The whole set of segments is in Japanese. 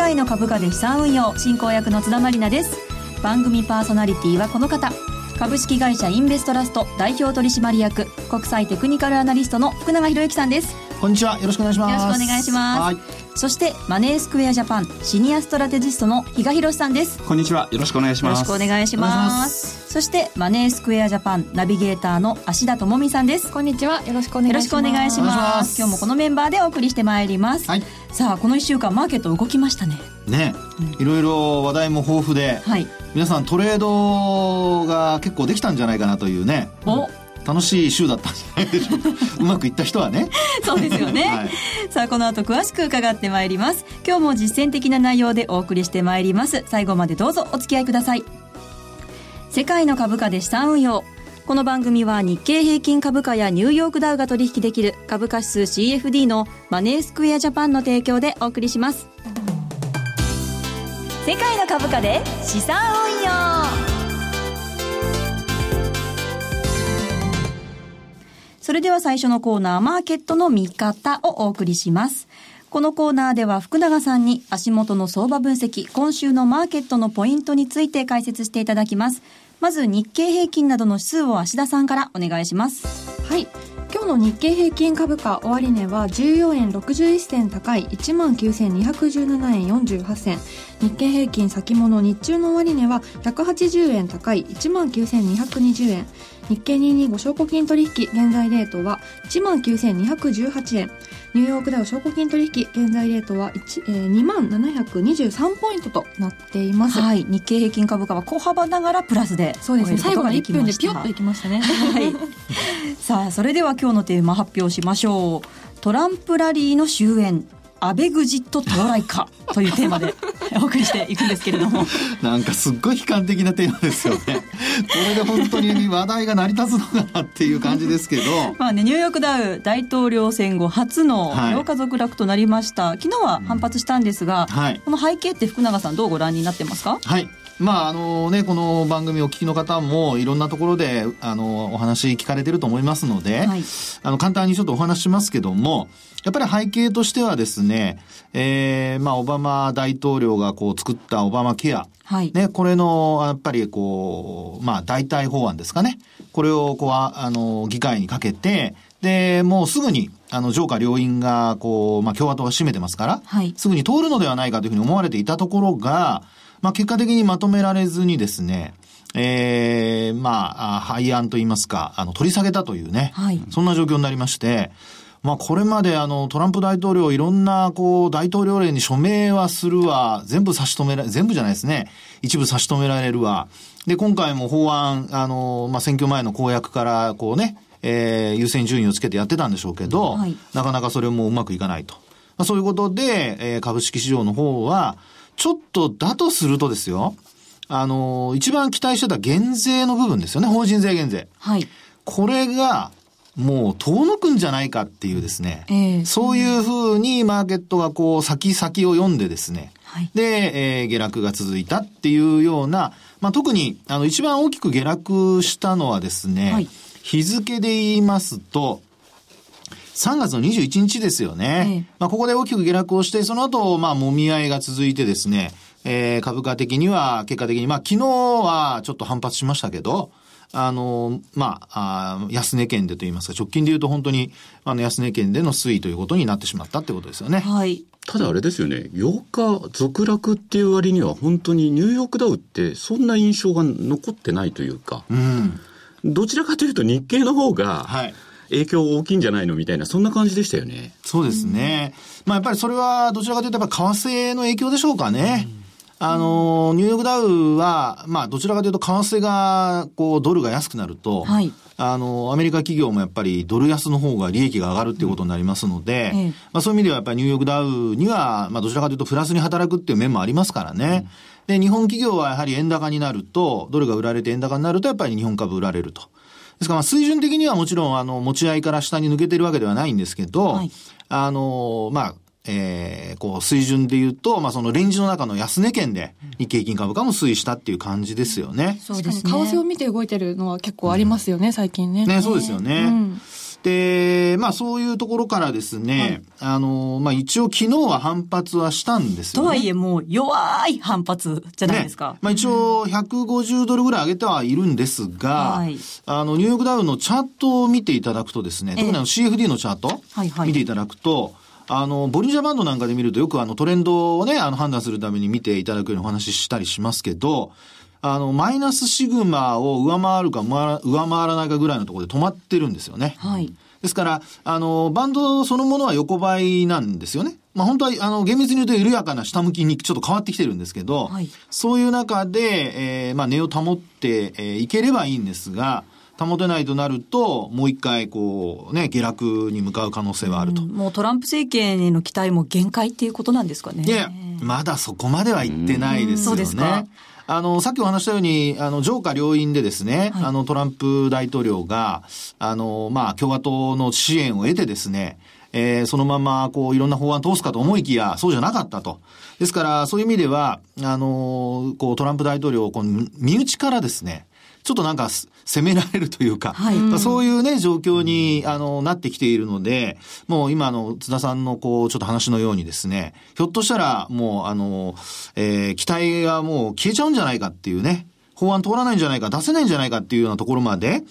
界の株価で資産運用進行役の津田まりなです。番組パーソナリティはこの方。株式会社インベストラスト代表取締役国際テクニカルアナリストの福永博之さんです。こんにちは。よろしくお願いします。よろしくお願いしますそしてマネースクエアジャパンシニアストラテジストの比嘉博さんです。こんにちは。よろしくお願いします。よろしくお願いします。そしてマネースクエアジャパンナビゲーターの芦田智美さんです。こんにちは。よろしくお願いします。よろしくお願いします。今日もこのメンバーでお送りしてまいります、はい、さあこの1週間マーケット動きましたね。ね、うん、いろいろ話題も豊富で、はい、皆さんトレードが結構できたんじゃないかなというね。お楽しい週だったんじゃないでしょうか。うまくいった人はね。そうですよね、はい、さあこの後詳しく伺ってまいります。今日も実践的な内容でお送りしてまいります。最後までどうぞお付き合いください。世界の株価で資産運用。この番組は日経平均株価やニューヨークダウが取引できる。株価指数 CFD のマネースクエアジャパンの提供でお送りします。世界の株価で資産運用それでは最初のコーナー、マーケットの見方をお送りします。このコーナーでは福永さんに足元の相場分析、今週のマーケットのポイントについて解説していただきます。まず日経平均などの指数を芦田さんからお願いします。はい。今日の日経平均株価終値は14円61銭高い19,217円48銭。日経平均先物日中の終値は180円高い19,220円。日経225証拠金取引現在レートは19,218円。ニューヨークダウ証拠金取引現在レートは、えー、2万723ポイントとなっています。はい。日経平均株価は小幅ながらプラスで。そうですね。最後が1分でピョッといきましたね。はい。さあ、それでは今日のテーマ発表しましょう。トランプラリーの終焉。アベグジット到来かというテーマで お送りしていくんですけれども。なんかすっごい悲観的なテーマですよね。これで本当に話題が成り立つのかなっていう感じですけど。まあねニューヨークダウ大統領選後初の8日続落となりました、はい、昨日は反発したんですが、うんはい、この背景って福永さんどうご覧になってますか？はいまああのね、この番組お聞きの方もいろんなところであのお話聞かれてると思いますので、はい、あの簡単にちょっとお話しますけどもやっぱり背景としてはですね、えー、まあオバマ大統領がこう作ったオバマケア、はい、ね、これのやっぱりこう、まあ代替法案ですかね、これをこうあの議会にかけて、で、もうすぐに、あの、上下両院が、こう、まあ、共和党が占めてますから、はい、すぐに通るのではないかというふうに思われていたところが、まあ、結果的にまとめられずにですね、ええー、まあ、廃案といいますか、あの、取り下げたというね、はい、そんな状況になりまして、まあ、これまであの、トランプ大統領いろんな、こう、大統領令に署名はするわ、全部差し止められ、全部じゃないですね。一部差し止められるわ。で、今回も法案、あの、まあ、選挙前の公約から、こうね、えー、優先順位をつけてやってたんでしょうけど、はい、なかなかそれもうまくいかないと。まあ、そういうことで、えー、株式市場の方は、ちょっとだとするとですよ、あの、一番期待してた減税の部分ですよね、法人税減税。はい。これが、もう遠のくんじゃないかっていうですね、えー、そういうふうにマーケットがこう先先を読んでですね、はい、で、えー、下落が続いたっていうような、まあ、特にあの一番大きく下落したのはですね、はい、日付で言いますと、3月の21日ですよね。ええ、まあ、ここで大きく下落をして、その後、まあ、揉み合いが続いてですね、えー、株価的には、結果的に、まあ、昨日はちょっと反発しましたけど、あの、まあ、あ安値圏でと言いますか、直近で言うと本当に、あの、安値圏での推移ということになってしまったってことですよね。はい。ただあれですよね、8日続落っていう割には本当にニューヨークダウってそんな印象が残ってないというか、うん、どちらかというと日経の方が、はい。影響大きいんじゃないの？みたいな、そんな感じでしたよね。そうですね。まあやっぱりそれはどちらかというとやっぱ為替の影響でしょうかね。あの、ニューヨークダウは、まあ、どちらかというと、為替が、こう、ドルが安くなると、はい、あの、アメリカ企業もやっぱりドル安の方が利益が上がるっていうことになりますので、うん、まあ、そういう意味ではやっぱりニューヨークダウには、まあ、どちらかというとプラスに働くっていう面もありますからね。うん、で、日本企業はやはり円高になると、ドルが売られて円高になると、やっぱり日本株売られると。ですから、水準的にはもちろん、あの、持ち合いから下に抜けてるわけではないんですけど、はい、あの、まあ、えー、こう、水準で言うと、まあ、そのレンジの中の安値圏で日経金株価も推移したっていう感じですよね。そうですね。為替を見て動いてるのは結構ありますよね、うん、最近ね。ね、そうですよね。うんで、まあそういうところからですね、はい、あの、まあ一応昨日は反発はしたんですよ、ね、とはいえもう弱い反発じゃないですか。ね、まあ一応150ドルぐらい上げてはいるんですが、はい、あの、ニューヨークダウのチャートを見ていただくとですね、特にあの CFD のチャート、見ていただくと、あの、ボリンジャーバンドなんかで見るとよくあのトレンドをね、あの判断するために見ていただくようにお話ししたりしますけど、あの、マイナスシグマを上回るか上回らないかぐらいのところで止まってるんですよね。はい。ですから、あの、バンドそのものは横ばいなんですよね。まあ本当は、あの、厳密に言うと緩やかな下向きにちょっと変わってきてるんですけど、はい、そういう中で、えー、まあ値を保ってい、えー、ければいいんですが、保てないとなると、もう一回、こう、ね、下落に向かう可能性はあると。うもうトランプ政権への期待も限界っていうことなんですかね。いや、まだそこまでは言ってないですよね。そうですか。あの、さっきお話したように、あの、上下両院でですね、はい、あの、トランプ大統領が、あの、まあ、共和党の支援を得てですね、えー、そのまま、こう、いろんな法案通すかと思いきや、そうじゃなかったと。ですから、そういう意味では、あの、こう、トランプ大統領を、こう、身内からですね、ちょっとなんか責められるというか、はい、そういうね、状況に、あの、なってきているので、もう今の津田さんのこう、ちょっと話のようにですね、ひょっとしたらもう、あの、えー、期待がもう消えちゃうんじゃないかっていうね、法案通らないんじゃないか、出せないんじゃないかっていうようなところまで、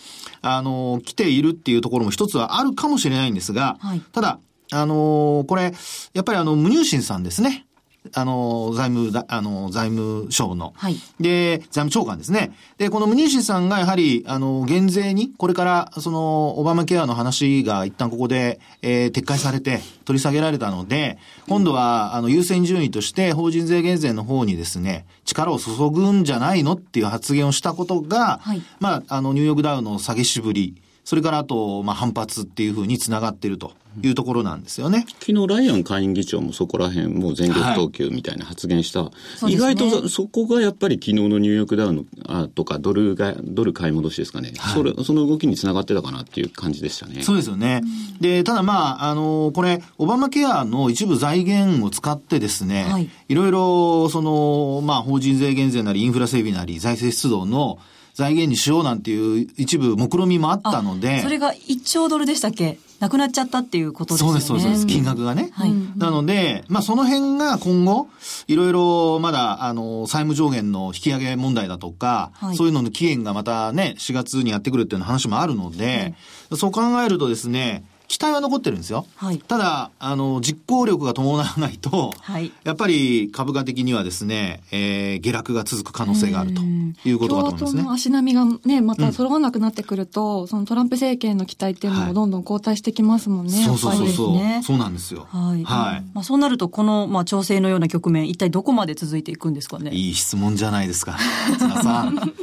あの、来ているっていうところも一つはあるかもしれないんですが、はい、ただ、あのこれ、やっぱりあの、無入信さんですね。あの、財務だ、あの、財務省の。はい。で、財務長官ですね。で、このムニーシさんがやはり、あの、減税に、これから、その、オバマケアの話が一旦ここで、えー、撤回されて、取り下げられたので、今度は、あの、優先順位として、法人税減税の方にですね、力を注ぐんじゃないのっていう発言をしたことが、はい、まあ、あの、ニューヨークダウの下げしぶり、それからあと、まあ、反発っていうふうにつながっているというところなんですよね。昨日、ライアン下院議長もそこら辺、もう全力投球みたいな発言した。はい、意外とそこがやっぱり昨日のニューヨークダウンあとか、ドルが、ドル買い戻しですかね。はい、それ、その動きにつながってたかなっていう感じでしたね。そうですよね。で、ただまあ、あの、これ、オバマケアの一部財源を使ってですね、はい、いろいろ、その、まあ、法人税減税なり、インフラ整備なり、財政出動の、財源にしようなんていう一部目論みもあったので。それが1兆ドルでしたっけ？なくなっちゃったっていうことですね。そうです、そうです。金額がね。はい。なので、まあその辺が今後、いろいろまだ、あの、債務上限の引き上げ問題だとか、はい、そういうのの期限がまたね、4月にやってくるっていう話もあるので、はい、そう考えるとですね、期待は残ってるんですよ。はい、ただ、あの、実行力が伴わないと、はい、やっぱり株価的にはですね、えー、下落が続く可能性があるということだと思いますね。の足並みがね、また揃わなくなってくると、うん、そのトランプ政権の期待っていうのもどんどん後退してきますもんね。はい、そうそうそうそう、ね、そうなんですよ。はい。はい。まあ、そうなると、この、まあ、調整のような局面、一体どこまで続いていくんですかね？いい質問じゃないですか。津田さん。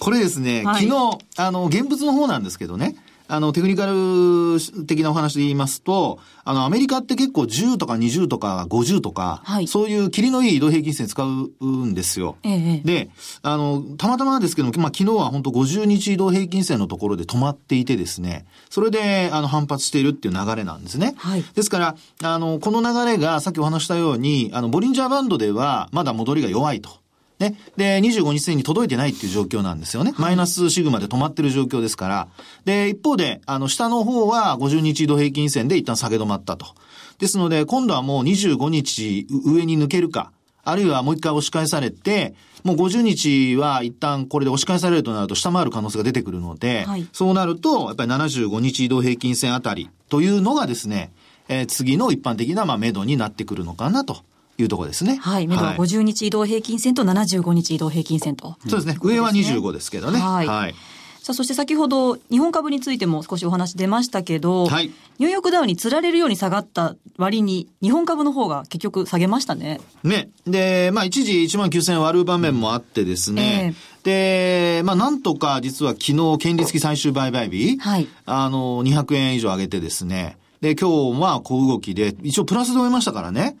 これですね、昨日、あの、現物の方なんですけどね、あの、テクニカル的なお話で言いますと、あの、アメリカって結構10とか20とか50とか、はい、そういう霧のいい移動平均線使うんですよ。ええ、で、あの、たまたまですけどまあ、昨日は本当50日移動平均線のところで止まっていてですね、それで、あの、反発しているっていう流れなんですね。はい、ですから、あの、この流れがさっきお話したように、あの、ボリンジャーバンドではまだ戻りが弱いと。ね。で、25日線に届いてないっていう状況なんですよね。マイナスシグマで止まってる状況ですから。で、一方で、あの、下の方は50日移動平均線で一旦下げ止まったと。ですので、今度はもう25日上に抜けるか、あるいはもう一回押し返されて、もう50日は一旦これで押し返されるとなると下回る可能性が出てくるので、はい、そうなると、やっぱり75日移動平均線あたりというのがですね、えー、次の一般的な、まあ、目処になってくるのかなというところですね。はい。目処は50日移動平均線と75日移動平均線と、そうですね。上は25ですけどね。はい。はい、さあ、そして先ほど、日本株についても少しお話出ましたけど、はい、ニューヨークダウンにつられるように下がった割に、日本株の方が結局下げましたね。ね。で、まあ一時1万9000割る場面もあってですね、えー、で、まあなんとか実は昨日、権利付き最終売買日、はい、あの、200円以上上げてですね、で、今日は小動きで、一応プラスで終えましたからね。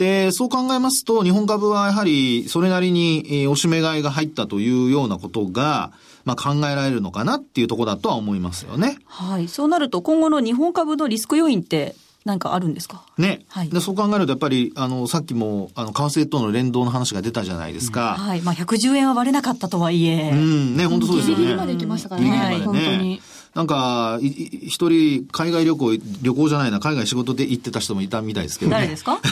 で、そう考えますと、日本株はやはりそれなりに、えー、おしめ買いが入ったというようなことが、まあ、考えられるのかなっていうところだとは思いますよね。はい。そうなると、今後の日本株のリスク要因って、何かあるんですか？ね。はい。で、そう考えると、やっぱり、あの、さっきも、あの、為替との連動の話が出たじゃないですか。うん、はい。まあ、110円は割れなかったとはいえ。うん、ね、本当そうですよね。ギリギリまで行きましたからね。はい、本当に。なんか、一人、海外旅行、旅行じゃないな、海外仕事で行ってた人もいたみたいですけど、ね、誰ですか？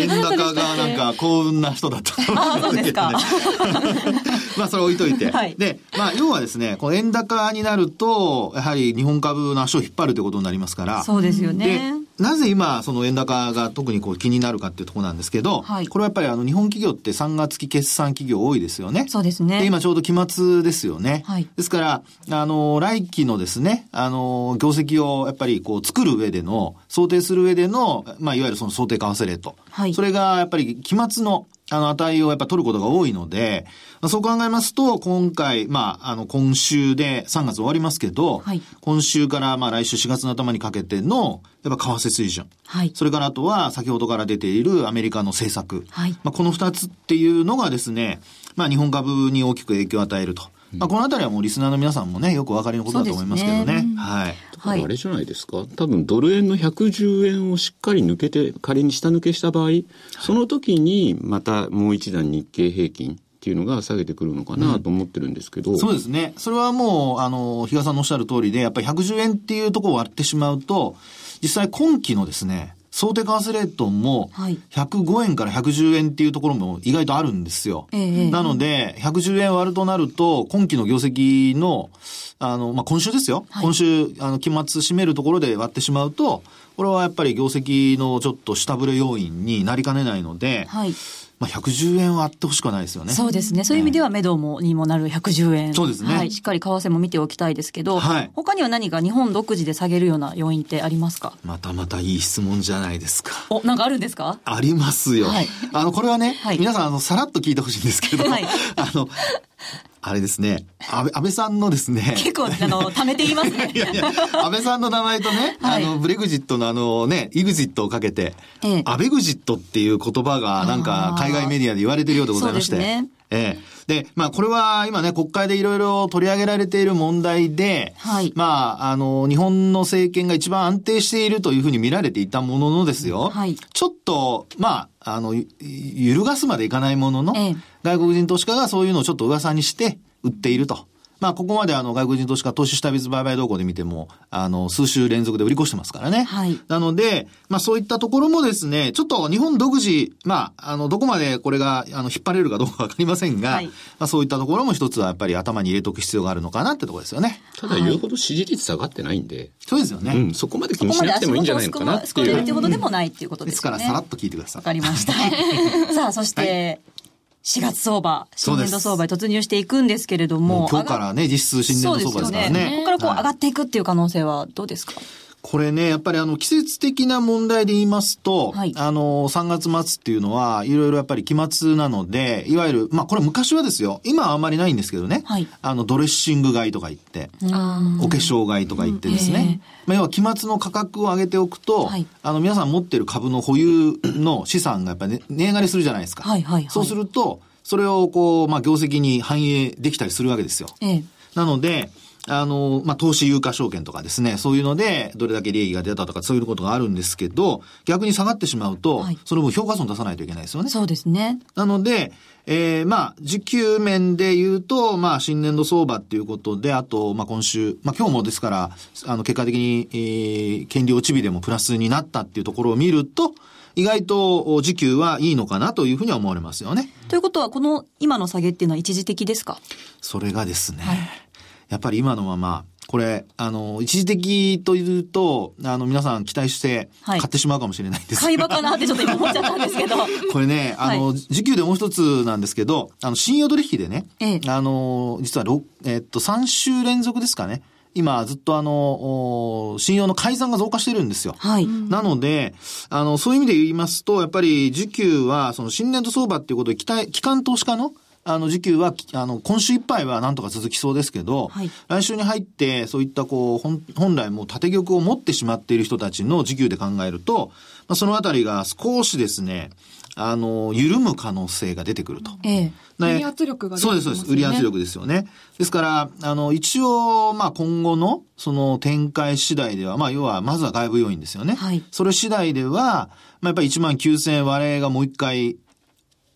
円高がなんか幸運な人だったあ、そうですか。まあ、それ置いといて。はい、で、まあ、要はですね、この円高になると、やはり日本株の足を引っ張るということになりますから。そうですよね。なぜ今、その円高が特にこう気になるかっていうところなんですけど、はい、これはやっぱりあの日本企業って3月期決算企業多いですよね。そうですね。で、今ちょうど期末ですよね。はい、ですから、あの、来期のですね、あの、業績をやっぱりこう作る上での、想定する上での、まあ、いわゆるその想定為替レート。はい、それがやっぱり期末のあの値をやっぱ取ることが多いので、まあ、そう考えますと、今回、まあ、あの、今週で3月終わりますけど、はい、今週からまあ来週4月の頭にかけての、やっぱ為替水準。はい、それからあとは先ほどから出ているアメリカの政策。はい、まあ、この2つっていうのがですね、まあ、日本株に大きく影響を与えると。まあ、このあたりはもうリスナーの皆さんもね、よくお分かりのことだと思いますけどね。ねはい。あれじゃないですか、多分ドル円の110円をしっかり抜けて、仮に下抜けした場合、その時にまたもう一段日経平均っていうのが下げてくるのかなと思ってるんですけど、うん、そうですね。それはもう、あの、比嘉さんのおっしゃる通りで、やっぱり110円っていうところを割ってしまうと、実際今期のですね、想定為替レートも、105円から110円っていうところも意外とあるんですよ。なので、110円割るとなると、今期の業績の、あの、まあ、今週ですよ。はい、今週、あの、期末締めるところで割ってしまうと、これはやっぱり業績のちょっと下振れ要因になりかねないので、はいまあ、110円はあってほしくはないですよね。そうですね。そういう意味では、目処もにもなる110円。そうですね。はい。しっかり為替も見ておきたいですけど、はい。他には何か日本独自で下げるような要因ってありますか？またまたいい質問じゃないですか。お、なんかあるんですか？ありますよ。はい。あの、これはね、はい、皆さん、あの、さらっと聞いてほしいんですけど、はい。あの、あれですね、安倍安倍さんのですね。結構、あの、貯めていますね。いやいや、安倍さんの名前とね、はい、あの、ブレグジットのあのね、イグジットをかけて、ええ、安倍グジットっていう言葉がなんか海外メディアで言われてるようでございまして。ね、ええ。で、まあこれは今ね、国会でいろいろ取り上げられている問題で、はい、まあ、あの、日本の政権が一番安定しているというふうに見られていたもののですよ、はい、ちょっと、まあ、あの、揺るがすまでいかないものの、ええ、外国人投資家がそういうのをちょっと噂にして売っていると。まあ、ここまであの、外国人投資家投資下別売買動向で見ても、あの、数週連続で売り越してますからね。はい。なので、まあ、そういったところもですね、ちょっと日本独自、まあ、あの、どこまでこれが、あの、引っ張れるかどうかわかりませんが、はい、まあ、そういったところも一つはやっぱり頭に入れとく必要があるのかなってところですよね。ただ、言うほど支持率下がってないんで。そうですよね。うん、そこまで気にしなくてもいいんじゃないのかなっていう。少ないっていうことでもないっていうことですね。ですから、さらっと聞いてください。わかりました。さあ、そして、はい4月相場、新年度相場に突入していくんですけれども。も今日からね、実質新年度相場ですからね。ねここからこう上がっていくっていう可能性はどうですか、はいこれね、やっぱりあの、季節的な問題で言いますと、はい、あの、3月末っていうのは、いろいろやっぱり期末なので、いわゆる、まあこれ昔はですよ、今はあんまりないんですけどね、はい、あの、ドレッシング買いとか言って、お化粧買いとか言ってですね、まあ、要は期末の価格を上げておくと、はい、あの、皆さん持ってる株の保有の資産がやっぱり、ね、値上がりするじゃないですか。はいはいはい、そうすると、それをこう、まあ、業績に反映できたりするわけですよ。ええ、なので、あの、まあ、投資有価証券とかですね、そういうので、どれだけ利益が出たとか、そういうことがあるんですけど、逆に下がってしまうと、はい、その分評価損出さないといけないですよね。そうですね。なので、えー、まあ、時給面で言うと、まあ、新年度相場っていうことで、あと、まあ、今週、まあ、今日もですから、あの、結果的に、えー、権利落ち日でもプラスになったっていうところを見ると、意外と時給はいいのかなというふうには思われますよね。ということは、この今の下げっていうのは一時的ですか？それがですね、はい、やっぱり今のまま、これ、あの、一時的というと、あの、皆さん期待して買ってしまうかもしれないんです買い場かなってちょっと今思っちゃったんですけど。これね、あの、はい、時給でもう一つなんですけど、あの、信用取引でね、ええ、あの、実はえっと、3週連続ですかね。今ずっとあの、信用の改ざんが増加してるんですよ。はい。なので、あの、そういう意味で言いますと、やっぱり需給は、その新年度相場っていうことで、期待、機関投資家のあの、時給は、あの、今週いっぱいはなんとか続きそうですけど、はい、来週に入って、そういったこう、本本来もう縦玉を持ってしまっている人たちの時給で考えると、まあ、そのあたりが少しですね、あの、緩む可能性が出てくると。ええ。売り圧力がね、そうです、そうです。売り圧力ですよね。ですから、あの、一応、まあ今後の、その展開次第では、まあ要は、まずは外部要因ですよね。はい。それ次第では、まあやっぱり1万9000円割れがもう一回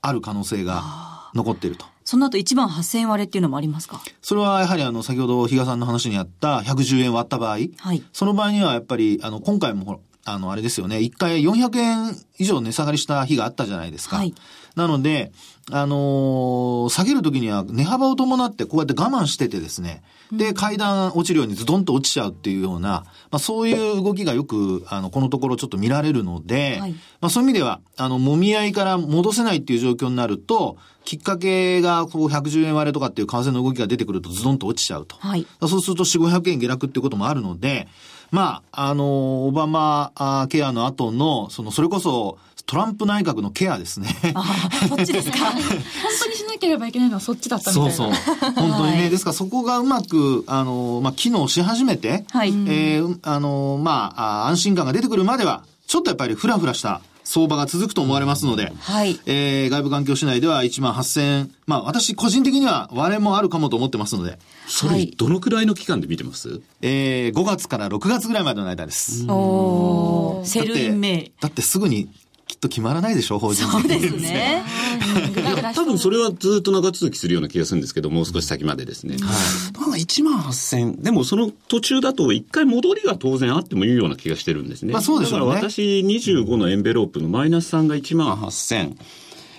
ある可能性が残っていると。その後1万8000円割れっていうのもありますか？それはやはりあの、先ほど比嘉さんの話にあった110円割った場合、はい、その場合にはやっぱり、あの、今回もあの、あれですよね、一回400円以上値下がりした日があったじゃないですか。はい、なので、あのー、下げるときには値幅を伴ってこうやって我慢しててですね、で、階段落ちるようにズドンと落ちちゃうっていうような、まあそういう動きがよく、あの、このところちょっと見られるので、はい、まあそういう意味では、あの、揉み合いから戻せないっていう状況になると、きっかけがこう110円割れとかっていう為替の動きが出てくるとズドンと落ちちゃうと。はい、そうすると4、500円下落っていうこともあるので、まあ、あの、オバマケアの後の、その、それこそ、トランプ内閣のケアですね。あそっちですか。本当にしなければいけないのはそっちだったみたいな。そうそう。本当にね。はい、ですからそこがうまく、あの、まあ、機能し始めて、はい、えー、あの、まあ、安心感が出てくるまでは、ちょっとやっぱりフラフラした相場が続くと思われますので、はい。えー、外部環境市内では1万8000、まあ私個人的には割れもあるかもと思ってますので。それ、どのくらいの期間で見てます？えー、5月から6月ぐらいまでの間です。お Sell in May。だってすぐにきっと決まらないでしょ、法人そうですね。多分それはずっと長続きするような気がするんですけど、もう少し先までですね。はい。なんか1万8000、でもその途中だと一回戻りが当然あってもいいような気がしてるんですね。まあそうでしょうね。だから私25のエンベロープのマイナス3が1万8000。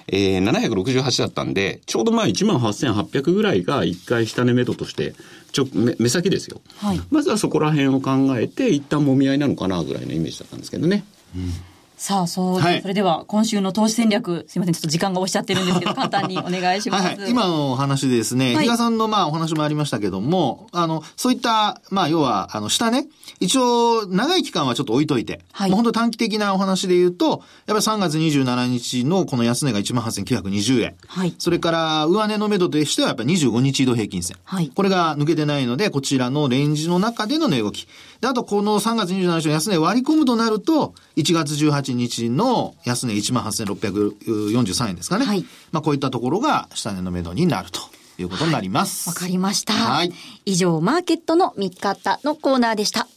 えー、768だったんで、ちょうどまあ1万8800ぐらいが一回下値目処として、ちょ、目目先ですよ。はい。まずはそこら辺を考えて、一旦もみ合いなのかなぐらいのイメージだったんですけどね。うんさあ、そう、はい、それでは今週の投資戦略、すみません、ちょっと時間がおっしゃってるんですけど、簡単にお願いします。はい、はい、今のお話でですね、はい、比嘉さんのまあお話もありましたけども、あの、そういった、まあ要は、あの、下ね、一応、長い期間はちょっと置いといて、はい、本当短期的なお話で言うと、やっぱり3月27日のこの安値が18,920円。はい。それから、上値の目処としてはやっぱり25日移動平均線。はい。これが抜けてないので、こちらのレンジの中での値動き。で、あとこの3月27日の安値割り込むとなると、1月18日の安値18,643円ですかね。はい。まあこういったところが下値の目処になると。いうことになります。わ、はい、かりました。はい。以上、マーケットの見方のコーナーでした。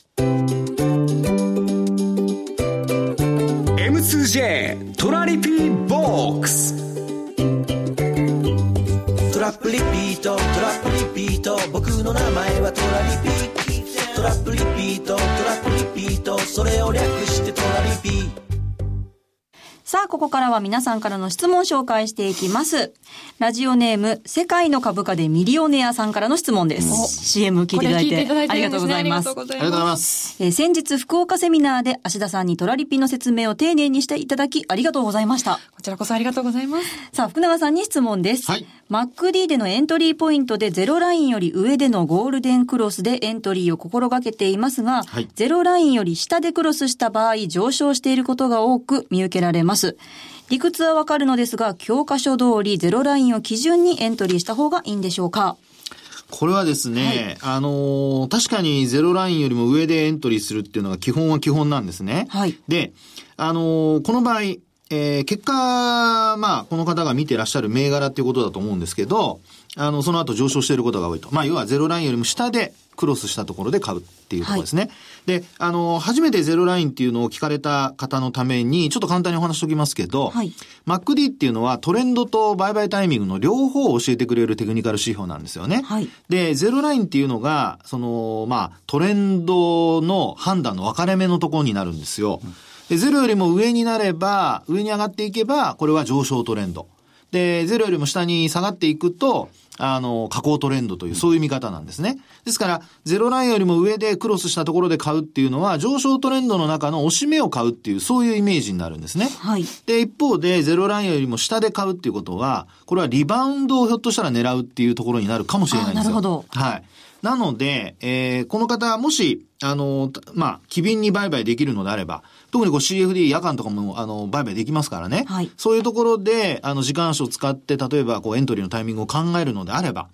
M2J トラリピーボックストラップリピートトラップリピート僕の名前はトラリピートトラップリピートトラップリピートそれを略してトラリピさあ、ここからは皆さんからの質問を紹介していきます。ラジオネーム、世界の株価でミリオネアさんからの質問です。CM 聞いていただいて、いてありがとうございます。ありがとうございます。えー、先日、福岡セミナーで芦田さんにトラリピの説明を丁寧にしていただき、ありがとうございました。こちらこそありがとうございます。さあ、福永さんに質問です。はい。MacD でのエントリーポイントでゼロラインより上でのゴールデンクロスでエントリーを心がけていますが、はい、ゼロラインより下でクロスした場合上昇していることが多く見受けられます。理屈はわかるのですが、教科書通りゼロラインを基準にエントリーした方がいいんでしょうか？これはですね、はい、あの確かにゼロラインよりも上でエントリーするっていうのが基本は基本なんですね。はい。で、あのこの場合、えー、結果、まあ、この方が見てらっしゃる銘柄っていうことだと思うんですけど、あの、その後上昇していることが多いと。まあ、要はゼロラインよりも下でクロスしたところで買うっていうところですね。はい、で、あの、初めてゼロラインっていうのを聞かれた方のために、ちょっと簡単にお話しておきますけど、はい、MacD っていうのはトレンドと売買タイミングの両方を教えてくれるテクニカル指標なんですよね。はい、で、ゼロラインっていうのが、その、まあ、トレンドの判断の分かれ目のところになるんですよ。で、ゼロよりも上になれば、上に上がっていけば、これは上昇トレンド。で、ゼロよりも下に下がっていくと、あの、下降トレンドという、そういう見方なんですね。ですから、ゼロラインよりも上でクロスしたところで買うっていうのは、上昇トレンドの中の押し目を買うっていう、そういうイメージになるんですね。はい。で、一方で、ゼロラインよりも下で買うっていうことは、これはリバウンドをひょっとしたら狙うっていうところになるかもしれないんですよ。なるほど。はい。なので、えー、この方、もし、あの、まあ、機敏に売買できるのであれば、特にこう CFD 夜間とかも、あの、売買できますからね。はい。そういうところで、あの、時間足を使って、例えば、こう、エントリーのタイミングを考えるのであれば、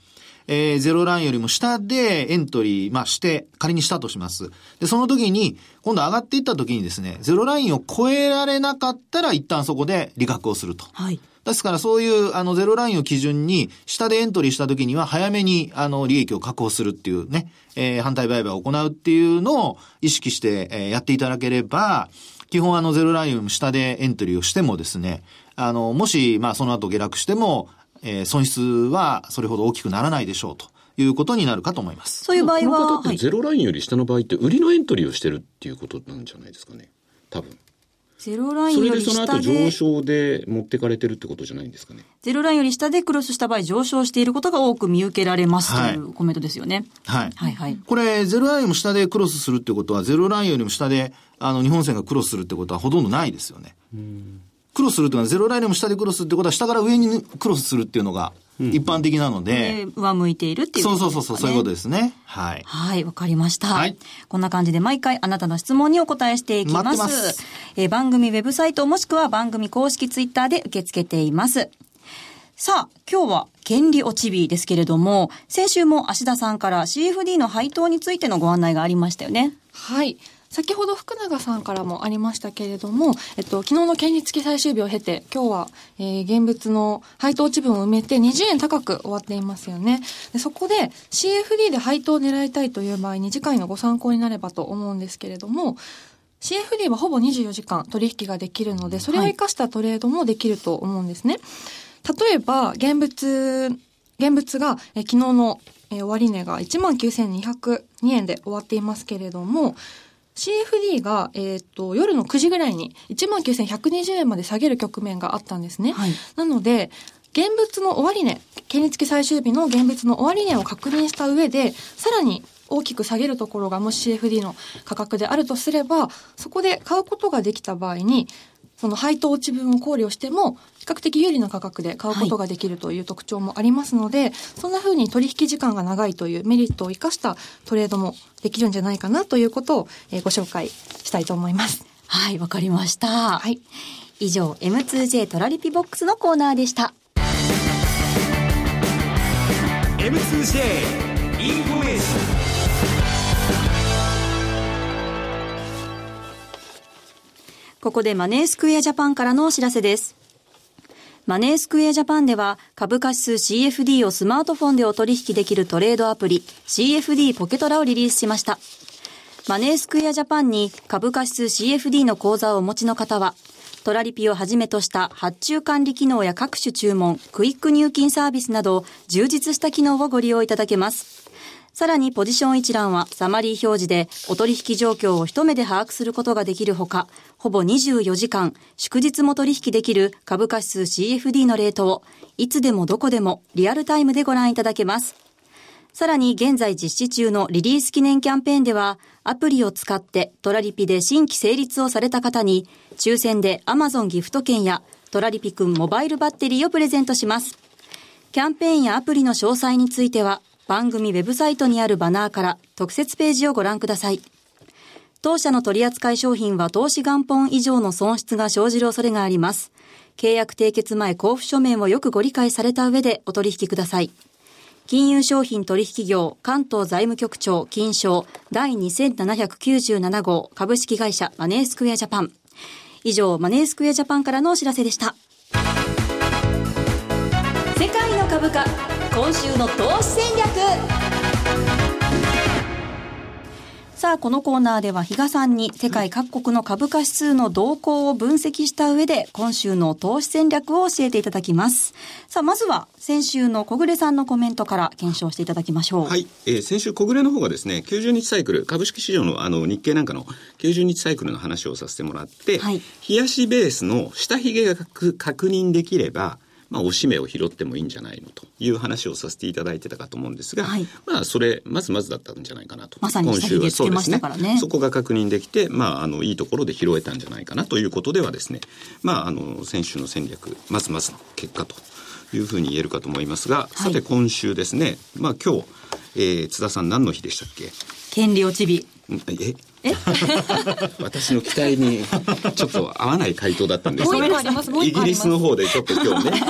えー、ゼロラインよりも下でエントリー、まあ、して、仮にしたとします。で、その時に、今度上がっていった時にですね、ゼロラインを超えられなかったら、一旦そこで利確をすると。はい。ですからそういう、あの、ゼロラインを基準に、下でエントリーした時には、早めに、あの、利益を確保するっていうね、えー、反対売買を行うっていうのを意識して、えー、やっていただければ、基本あのゼロライン下でエントリーをしてもですね、あの、もし、まあその後下落しても、えー、損失はそれほど大きくならないでしょうと。いうことになるかと思います。そういう場合は。この方ってゼロラインより下の場合って売りのエントリーをしてるっていうことなんじゃないですかね。多分。ゼロラインより下で。それでその後上昇で持ってかれてるってことじゃないんですかね。ゼロラインより下でクロスした場合上昇していることが多く見受けられますというコメントですよね。はい。はいはい。これ、ゼロラインよりも下でクロスするってことは、ゼロラインよりも下で、あの、日本線がクロスするってことはほとんどないですよね。クロスするっていうのは、ゼロラインよりも下でクロスってことは、下から上にクロスするっていうのが、一般的なので、うん、上向いているっていうことですね。そうそうそう、そういうことですね。はい。はい、わかりました。はい。こんな感じで毎回あなたの質問にお答えしていきます。ますえー、番組ウェブサイトもしくは番組公式ツイッターで受け付けています。さあ、今日は権利落ち日ですけれども、先週も芦田さんから CFD の配当についてのご案内がありましたよね。はい。先ほど福永さんからもありましたけれども、えっと、昨日の権利付き最終日を経て、今日は、えー、現物の配当値分を埋めて20円高く終わっていますよね。でそこで CFD で配当を狙いたいという場合に次回のご参考になればと思うんですけれども、CFD はほぼ24時間取引ができるので、それを生かしたトレードもできると思うんですね。はい、例えば、現物、現物が、え昨日の、え終値が19,202円で終わっていますけれども、CFD が、えっ、ー、と、夜の9時ぐらいに19,120円まで下げる局面があったんですね。はい、なので、現物の終値、権利付き最終日の現物の終値を確認した上で、さらに大きく下げるところがもし CFD の価格であるとすれば、そこで買うことができた場合に、その配当落ち分を考慮しても、比較的有利な価格で買うことができるという特徴もありますので、はい、そんな風に取引時間が長いというメリットを生かしたトレードもできるんじゃないかなということを、えー、ご紹介したいと思います。はい、わかりました。はい。以上、M2J トラリピボックスのコーナーでした。M2J ここでマネースクエアジャパンからのお知らせです。マネースクエアジャパンでは株価指数 CFD をスマートフォンでお取引できるトレードアプリ CFD ポケトラをリリースしました。マネースクエアジャパンに株価指数 CFD の口座をお持ちの方はトラリピをはじめとした発注管理機能や各種注文、クイック入金サービスなど充実した機能をご利用いただけます。さらにポジション一覧はサマリー表示でお取引状況を一目で把握することができるほか、ほぼ24時間、祝日も取引できる株価指数 CFD のレートを、いつでもどこでもリアルタイムでご覧いただけます。さらに現在実施中のリリース記念キャンペーンでは、アプリを使ってトラリピで新規成立をされた方に、抽選で Amazon ギフト券やトラリピくんモバイルバッテリーをプレゼントします。キャンペーンやアプリの詳細については、番組ウェブサイトにあるバナーから特設ページをご覧ください。当社の取扱い商品は投資元本以上の損失が生じる恐れがあります。契約締結前交付書面をよくご理解された上でお取引ください。金融商品取引業関東財務局長金賞第2797号株式会社マネースクエアジャパン。以上、マネースクエアジャパンからのお知らせでした。世界の株価今週の投資戦略さあ、このコーナーでは比嘉さんに世界各国の株価指数の動向を分析した上で今週の投資戦略を教えていただきます。さあ、まずは先週の小暮さんのコメントから検証していただきましょう。はい。えー、先週小暮の方がですね、90日サイクル、株式市場のあの日経なんかの90日サイクルの話をさせてもらって、はい、冷やしベースの下髭が確認できれば、まあ、おしめを拾ってもいいんじゃないのという話をさせていただいてたかと思うんですが、はい、まあ、それ、まずまずだったんじゃないかなと。まさに今週はそうですね。そこが確認できて、まあ、あの、いいところで拾えたんじゃないかなということではですね、まあ、あの、先週の戦略、まずまずの結果というふうに言えるかと思いますが、はい、さて今週ですね、まあ、今日、えー、津田さん何の日でしたっけ？権利落ち日。え？私の期待にちょっと合わない回答だったんですが、イギリスの方でちょっと今日ね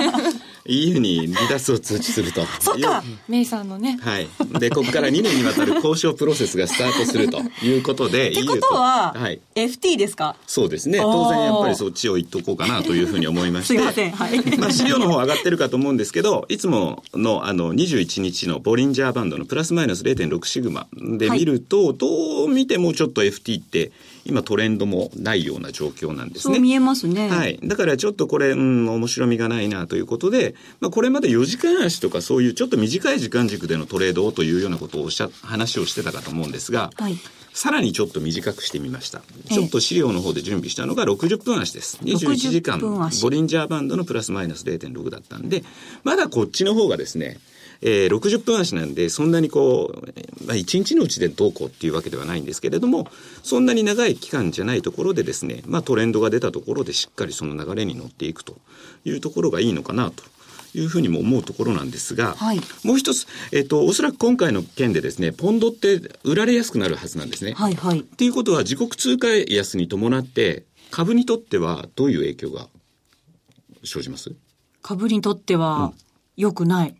EU に離脱を通知すると。そっかメイさんのね。はい。で、ここから2年にわたる交渉プロセスがスタートするということで、ってことは、はい、FT ですか？そうですね。当然やっぱりそっちを言っとこうかなというふうに思いまして。すいません。はい。まあ資料の方上がってるかと思うんですけど、いつものあの21日のボリンジャーバンドのプラスマイナス0.6シグマで見ると、はい、どう見てもちょっと FT って今トレンドもないような状況なんですね。そう見えますね。はい。だからちょっとこれ、うん、面白みがないなということで、まあこれまで4時間足とかそういうちょっと短い時間軸でのトレードをというようなことをおっしゃ、話をしてたかと思うんですが、はい。さらにちょっと短くしてみました。ちょっと資料の方で準備したのが60分足です。21時間、ボリンジャーバンドのプラスマイナス0.6だったんで、まだこっちの方がですね、えー、60分足なんで、そんなにこう、まあ、1日のうちでどうこうっていうわけではないんですけれども、そんなに長い期間じゃないところでですね、まあ、トレンドが出たところでしっかりその流れに乗っていくというところがいいのかなと。いうふうにも思うところなんですが、はい、もう一つ、えっと、おそらく今回の件でですね、ポンドって売られやすくなるはずなんですね。はいはい。っていうことは、自国通貨安に伴って、株にとってはどういう影響が生じます？株にとっては、良くない。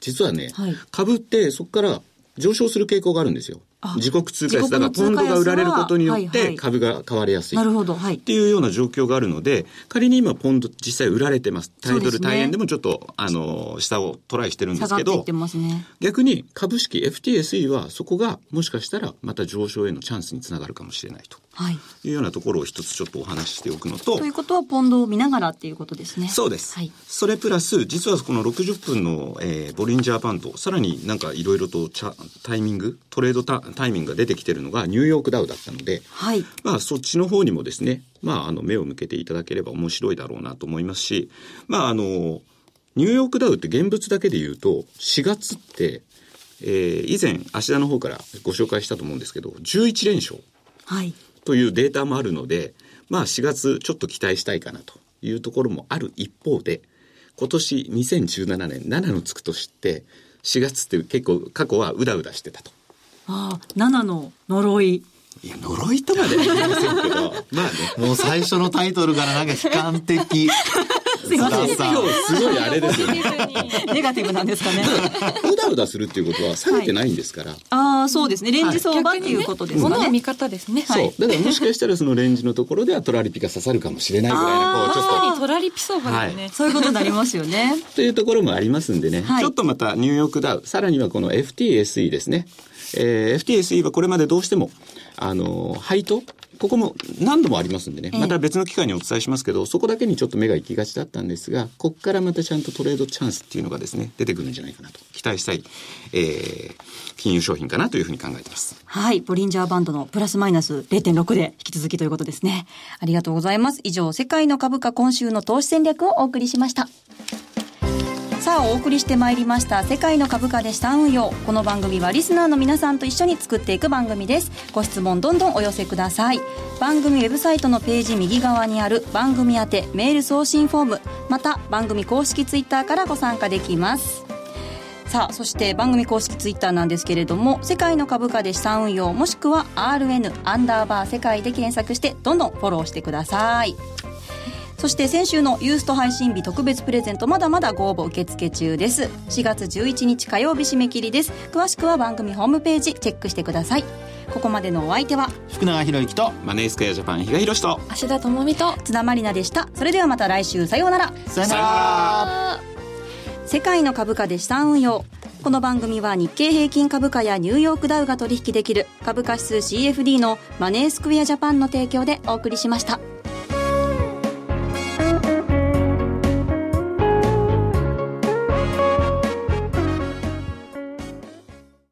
実はね、はい、株ってそこから上昇する傾向があるんですよ。自国通貨安だからポンドが売られることによって株が買われやすい。なるほど。はい。っていうような状況があるので、仮に今ポンド実際売られてます。タイトル大円でもちょっと、あの、下をトライしてるんですけど、ね、逆に株式 FTSE はそこがもしかしたらまた上昇へのチャンスにつながるかもしれないと。はい。いうようなところを一つちょっとお話ししておくのと。ということはポンドを見ながらっていうことですね。そうです。はい。それプラス、実はこの60分の、えー、ボリンジャーバンド、さらになんかいろいろとタイミング、トレードタタイミングが出てきててるのがニューヨークダウだったので、はい、まあそっちの方にもですね、まああの目を向けていただければ面白いだろうなと思いますし、まああの、ニューヨークダウって現物だけで言うと、4月って、えー、以前、芦田の方からご紹介したと思うんですけど、11連勝というデータもあるので、まあ4月ちょっと期待したいかなというところもある一方で、今年2017年7のつく年って、4月って結構過去はうだうだしてたと。ああ、7の呪い。いや、呪いとまでは言いませんけど、まあね。もう最初のタイトルからなんか悲観的。すいません。今日すごいあれですよね。ネガティブなんですかね。うだうだするっていうことは下げてないんですから。はい、ああ、そうですね。レンジ相場っていうことですね。見方ですね。そう。だからもしかしたらそのレンジのところではトラリピが刺さるかもしれないぐらいの、こう、ちょっと。トラリピ相場ですね、そういうことになりますよね。というところもありますんでね。ちょっとまたニューヨークダウ、さらにはこの FTSE ですね。えー、FTSE はこれまでどうしても、あの、配当ここも何度もありますんでね、また別の機会にお伝えしますけど、そこだけにちょっと目が行きがちだったんですが、ここからまたちゃんとトレードチャンスっていうのがですね、出てくるんじゃないかなと期待したい、えー、金融商品かなというふうに考えています。はい。ボリンジャーバンドのプラスマイナス0.6で引き続きということですね。ありがとうございます。以上、世界の株価今週の投資戦略をお送りしました。さあお送りしてまいりました世界の株価で資産運用。この番組はリスナーの皆さんと一緒に作っていく番組です。ご質問どんどんお寄せください。番組ウェブサイトのページ右側にある番組宛てメール送信フォームまた番組公式ツイッターからご参加できます。さあそして番組公式ツイッターなんですけれども世界の株価で資産運用もしくは RN アンダーバー世界で検索してどんどんフォローしてください。そして先週のユースト配信日特別プレゼントまだまだご応募受付中です。4月11日火曜日締め切りです。詳しくは番組ホームページチェックしてください。ここまでのお相手は福永博之とマネースクエアジャパン比嘉宏と芦田智美と津田まりなでした。それではまた来週さようなら。さようなら。世界の株価で資産運用。この番組は日経平均株価やニューヨークダウが取引できる株価指数 CFD のマネースクエアジャパンの提供でお送りしました。